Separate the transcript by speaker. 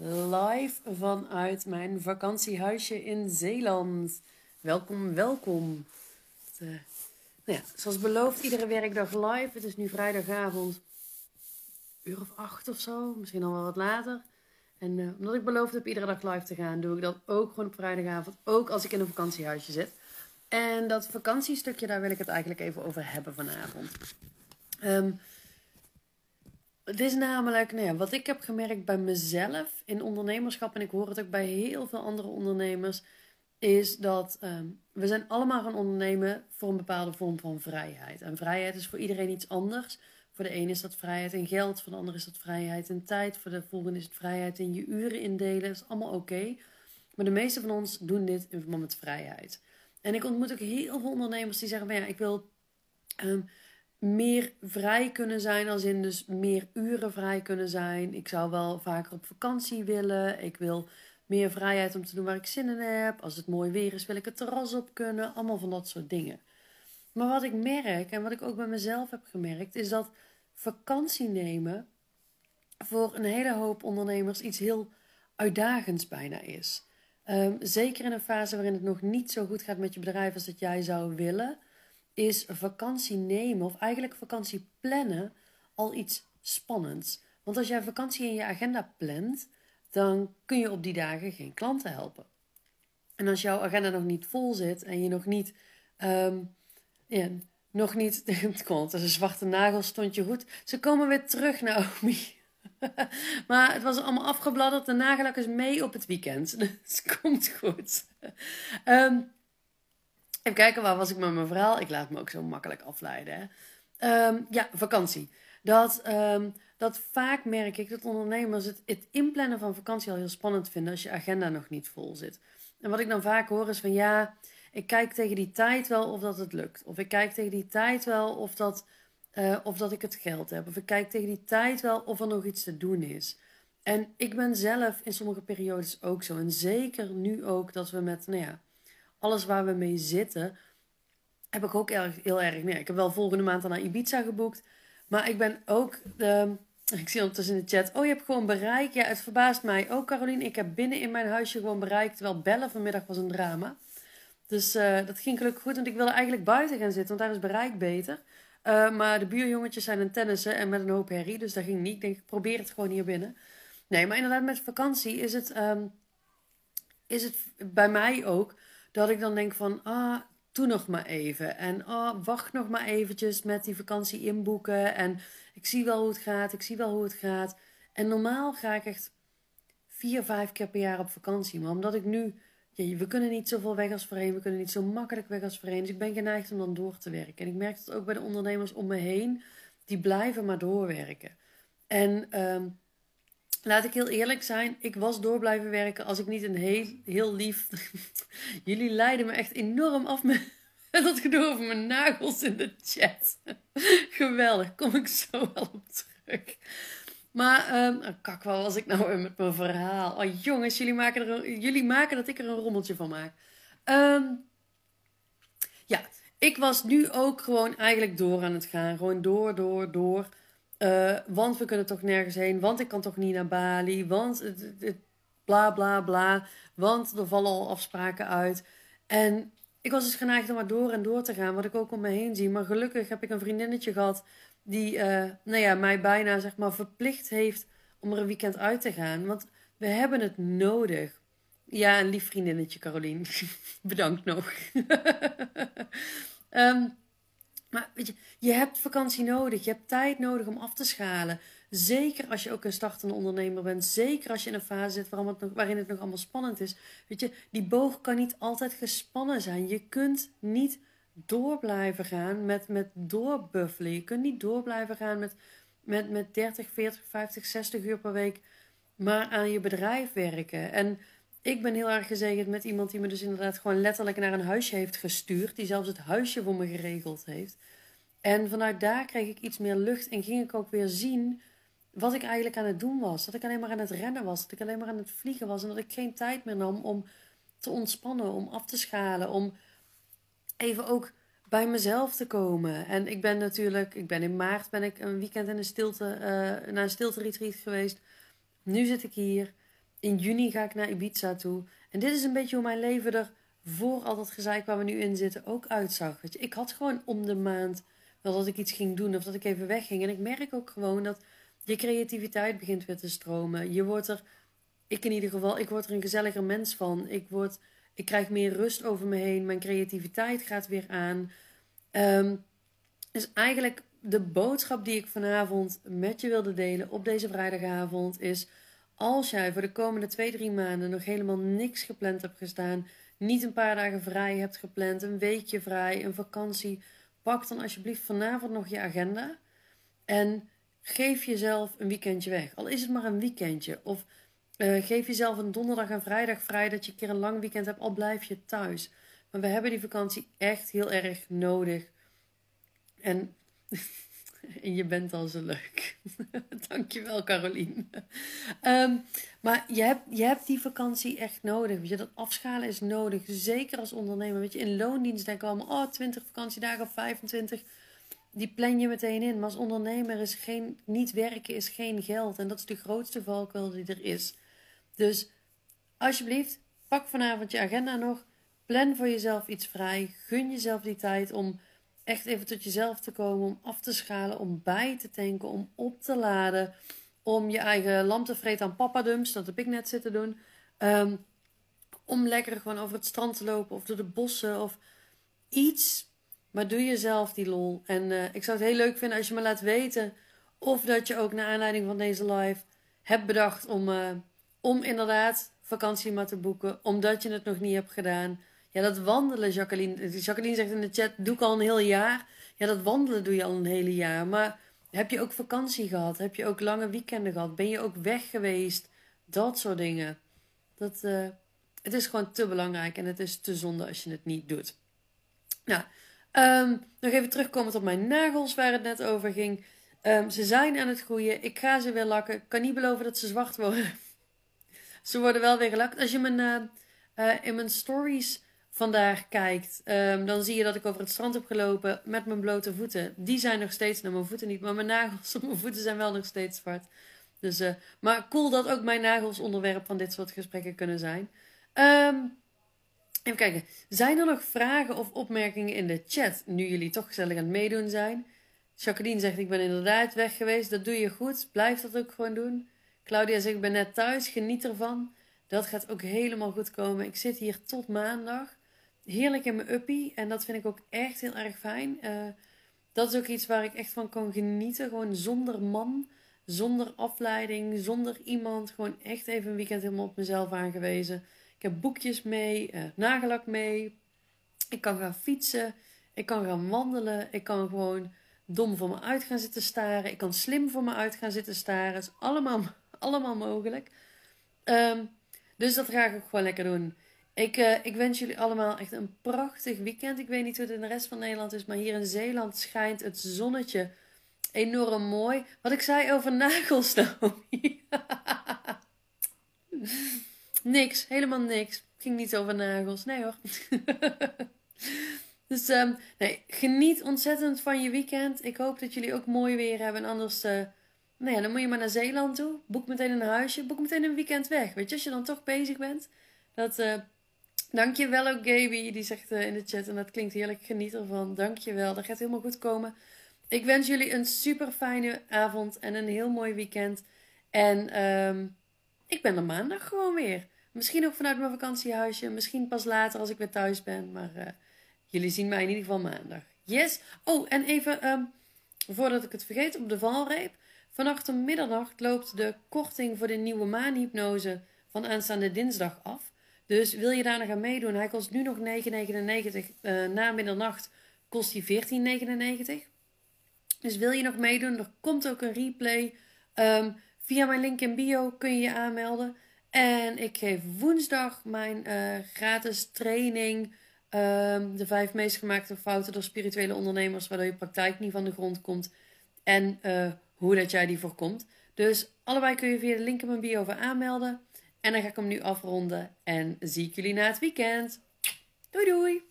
Speaker 1: live vanuit mijn vakantiehuisje in Zeeland. Welkom, welkom. Uh, nou ja, zoals beloofd, iedere werkdag live. Het is nu vrijdagavond, uur of acht of zo, misschien al wel wat later. En uh, omdat ik beloofd heb iedere dag live te gaan, doe ik dat ook gewoon op vrijdagavond, ook als ik in een vakantiehuisje zit. En dat vakantiestukje, daar wil ik het eigenlijk even over hebben vanavond. Um, het is namelijk, nou ja, wat ik heb gemerkt bij mezelf in ondernemerschap, en ik hoor het ook bij heel veel andere ondernemers, is dat um, we zijn allemaal gaan ondernemen voor een bepaalde vorm van vrijheid. En vrijheid is voor iedereen iets anders. Voor de een is dat vrijheid in geld, voor de ander is dat vrijheid in tijd, voor de volgende is het vrijheid in je uren indelen. Dat is allemaal oké. Maar de meeste van ons doen dit in verband met vrijheid. En ik ontmoet ook heel veel ondernemers die zeggen: ja, ik wil. Um, meer vrij kunnen zijn, als in dus meer uren vrij kunnen zijn. Ik zou wel vaker op vakantie willen. Ik wil meer vrijheid om te doen waar ik zin in heb. Als het mooi weer is, wil ik het terras op kunnen. Allemaal van dat soort dingen. Maar wat ik merk en wat ik ook bij mezelf heb gemerkt, is dat vakantie nemen voor een hele hoop ondernemers iets heel uitdagends bijna is. Um, zeker in een fase waarin het nog niet zo goed gaat met je bedrijf als dat jij zou willen is vakantie nemen of eigenlijk vakantie plannen al iets spannends. Want als jij vakantie in je agenda plant, dan kun je op die dagen geen klanten helpen. En als jouw agenda nog niet vol zit en je nog niet, um, ja, nog niet, het komt, een zwarte nagel stond je goed. Ze komen weer terug, Naomi. maar het was allemaal afgebladderd. De nagellak is mee op het weekend. Dus het komt goed. Um, Even kijken, waar was ik met mijn verhaal? Ik laat me ook zo makkelijk afleiden. Hè? Um, ja, vakantie. Dat, um, dat vaak merk ik dat ondernemers het, het inplannen van vakantie al heel spannend vinden als je agenda nog niet vol zit. En wat ik dan vaak hoor is van ja, ik kijk tegen die tijd wel of dat het lukt. Of ik kijk tegen die tijd wel of dat, uh, of dat ik het geld heb. Of ik kijk tegen die tijd wel of er nog iets te doen is. En ik ben zelf in sommige periodes ook zo. En zeker nu ook dat we met, nou ja, alles waar we mee zitten, heb ik ook erg, heel erg. Nee, ik heb wel volgende maand naar Ibiza geboekt. Maar ik ben ook. Uh, ik zie ondertussen in de chat. Oh, je hebt gewoon bereik. Ja, het verbaast mij ook, Caroline. Ik heb binnen in mijn huisje gewoon bereikt. Terwijl bellen vanmiddag was een drama. Dus uh, dat ging gelukkig goed. Want ik wilde eigenlijk buiten gaan zitten. Want daar is bereik beter. Uh, maar de buurjongetjes zijn een tennissen en met een hoop herrie. Dus dat ging niet. Ik denk, ik probeer het gewoon hier binnen. Nee, maar inderdaad, met vakantie is het, um, is het bij mij ook dat ik dan denk van, ah, doe nog maar even. En ah, wacht nog maar eventjes met die vakantie inboeken. En ik zie wel hoe het gaat, ik zie wel hoe het gaat. En normaal ga ik echt vier, vijf keer per jaar op vakantie. Maar omdat ik nu, ja, we kunnen niet zoveel weg als voorheen, we kunnen niet zo makkelijk weg als voorheen. Dus ik ben geneigd om dan door te werken. En ik merk het ook bij de ondernemers om me heen, die blijven maar doorwerken. En um, laat ik heel eerlijk zijn, ik was door blijven werken als ik niet een heel, heel lief. Jullie leiden me echt enorm af met dat gedoe over mijn nagels in de chat. Geweldig, kom ik zo wel op terug. Maar, um, kak, was ik nou met mijn verhaal? Oh jongens, jullie maken, er jullie maken dat ik er een rommeltje van maak. Um, ja, ik was nu ook gewoon eigenlijk door aan het gaan. Gewoon door, door, door. Uh, want we kunnen toch nergens heen. Want ik kan toch niet naar Bali. Want het, bla bla bla. Want er vallen al afspraken uit. En ik was dus geneigd om maar door en door te gaan. Wat ik ook om me heen zie. Maar gelukkig heb ik een vriendinnetje gehad. Die uh, nou ja, mij bijna zeg maar, verplicht heeft om er een weekend uit te gaan. Want we hebben het nodig. Ja, een lief vriendinnetje, Carolien. Bedankt nog. um, Maar weet je, je hebt vakantie nodig. Je hebt tijd nodig om af te schalen. Zeker als je ook een startende ondernemer bent. Zeker als je in een fase zit waarin het nog, waarin het nog allemaal spannend is. Weet je, die boog kan niet altijd gespannen zijn. Je kunt niet door blijven gaan met, met doorbuffelen. Je kunt niet door blijven gaan met, met, met 30, 40, 50, 60 uur per week. Maar aan je bedrijf werken. En ik ben heel erg gezegend met iemand die me dus inderdaad gewoon letterlijk naar een huisje heeft gestuurd. Die zelfs het huisje voor me geregeld heeft. En vanuit daar kreeg ik iets meer lucht en ging ik ook weer zien wat ik eigenlijk aan het doen was. Dat ik alleen maar aan het rennen was. Dat ik alleen maar aan het vliegen was. En dat ik geen tijd meer nam om te ontspannen, om af te schalen. Om even ook bij mezelf te komen. En ik ben natuurlijk, ik ben in maart ben ik een weekend in een stilte, uh, naar een stilte retreat geweest. Nu zit ik hier. In juni ga ik naar Ibiza toe. En dit is een beetje hoe mijn leven er voor al dat gezeik waar we nu in zitten ook uitzag. Je, ik had gewoon om de maand wel dat ik iets ging doen of dat ik even wegging. En ik merk ook gewoon dat je creativiteit begint weer te stromen. Je wordt er, ik in ieder geval, ik word er een gezelliger mens van. Ik, word, ik krijg meer rust over me heen. Mijn creativiteit gaat weer aan. Um, dus eigenlijk de boodschap die ik vanavond met je wilde delen op deze vrijdagavond is: als jij voor de komende twee, drie maanden nog helemaal niks gepland hebt gestaan, niet een paar dagen vrij hebt gepland, een weekje vrij, een vakantie, pak dan alsjeblieft vanavond nog je agenda en geef jezelf een weekendje weg. Al is het maar een weekendje. Of uh, geef jezelf een donderdag en vrijdag vrij dat je een keer een lang weekend hebt, al blijf je thuis. Maar we hebben die vakantie echt heel erg nodig. En, en je bent al zo leuk. Dankjewel, Caroline. Um, maar je hebt, je hebt die vakantie echt nodig. Weet je, dat afschalen is nodig. Zeker als ondernemer. Weet je, in loondienst denken we allemaal, oh, 20 vakantiedagen of 25. Die plan je meteen in. Maar als ondernemer is geen, niet werken is geen geld. En dat is de grootste valkuil die er is. Dus alsjeblieft, pak vanavond je agenda nog. Plan voor jezelf iets vrij. Gun jezelf die tijd om echt even tot jezelf te komen, om af te schalen, om bij te tanken, om op te laden, om je eigen lamp te vreten aan papadums, dat heb ik net zitten doen. Ehm, om lekker gewoon over het strand te lopen of door de bossen of iets. Maar doe jezelf die lol. En uh, ik zou het heel leuk vinden als je me laat weten of dat je ook naar aanleiding van deze live hebt bedacht om, uh, om inderdaad vakantie maar te boeken, omdat je het nog niet hebt gedaan. Ja, dat wandelen, Jacqueline. Jacqueline zegt in de chat, doe ik al een heel jaar. Ja, dat wandelen doe je al een hele jaar. Maar heb je ook vakantie gehad? Heb je ook lange weekenden gehad? Ben je ook weg geweest? Dat soort dingen. Dat, uh, het is gewoon te belangrijk en het is te zonde als je het niet doet. Nou, um, nog even terugkomend op mijn nagels waar het net over ging. Um, ze zijn aan het groeien. Ik ga ze weer lakken. Ik kan niet beloven dat ze zwart worden. ze worden wel weer gelakt. Als je mijn, uh, uh, in mijn stories vandaag kijkt, um, dan zie je dat ik over het strand heb gelopen met mijn blote voeten. Die zijn nog steeds, naar mijn voeten niet, maar mijn nagels op mijn voeten zijn wel nog steeds zwart. Dus, uh, maar cool dat ook mijn nagels onderwerp van dit soort gesprekken kunnen zijn. Um, even kijken, zijn er nog vragen of opmerkingen in de chat nu jullie toch gezellig aan het meedoen zijn? Jacqueline zegt, ik ben inderdaad weg geweest. Dat doe je goed. Blijf dat ook gewoon doen. Claudia zegt, ik ben net thuis. Geniet ervan. Dat gaat ook helemaal goed komen. Ik zit hier tot maandag heerlijk in mijn uppie. En dat vind ik ook echt heel erg fijn. Uh, dat is ook iets waar ik echt van kan genieten. Gewoon zonder man, zonder afleiding, zonder iemand. Gewoon echt even een weekend helemaal op mezelf aangewezen. Ik heb boekjes mee, uh, nagellak mee. Ik kan gaan fietsen. Ik kan gaan wandelen. Ik kan gewoon dom voor me uit gaan zitten staren. Ik kan slim voor me uit gaan zitten staren. Het is allemaal, allemaal mogelijk. Um, dus dat ga ik ook gewoon lekker doen. Ik, uh, ik wens jullie allemaal echt een prachtig weekend. Ik weet niet hoe het in de rest van Nederland is, maar hier in Zeeland schijnt het zonnetje enorm mooi. Wat ik zei over nagels, niks, helemaal niks. Ging niet over nagels. Nee hoor. dus um, nee, geniet ontzettend van je weekend. Ik hoop dat jullie ook mooi weer hebben. En anders, uh, nou ja, dan moet je maar naar Zeeland toe. Boek meteen een huisje. Boek meteen een weekend weg. Weet je, als je dan toch bezig bent. Dat, uh, Dankjewel ook Gaby, die zegt uh, in de chat en dat klinkt heerlijk, geniet ervan. Dankjewel, dat gaat helemaal goed komen. Ik wens jullie een super fijne avond en een heel mooi weekend. En um, ik ben er maandag gewoon weer. Misschien ook vanuit mijn vakantiehuisje, misschien pas later als ik weer thuis ben. Maar uh, jullie zien mij in ieder geval maandag. Yes! Oh, en even um, voordat ik het vergeet, op de valreep. Vannacht om middernacht loopt de korting voor de nieuwe maanhypnose van aanstaande dinsdag af. Dus wil je daar nog aan meedoen? Hij kost nu nog 9,99. Uh, eh, na middernacht kost hij 14,99. Dus wil je nog meedoen? Er komt ook een replay. Um, via mijn link in bio kun je je aanmelden. En ik geef woensdag mijn uh, gratis training. Um, de vijf meest gemaakte fouten door spirituele ondernemers, waardoor je praktijk niet van de grond komt. En uh, hoe dat jij die voorkomt. Dus allebei kun je via de link in mijn bio voor aanmelden. En dan ga ik hem nu afronden en zie ik jullie na het weekend. Doei doei!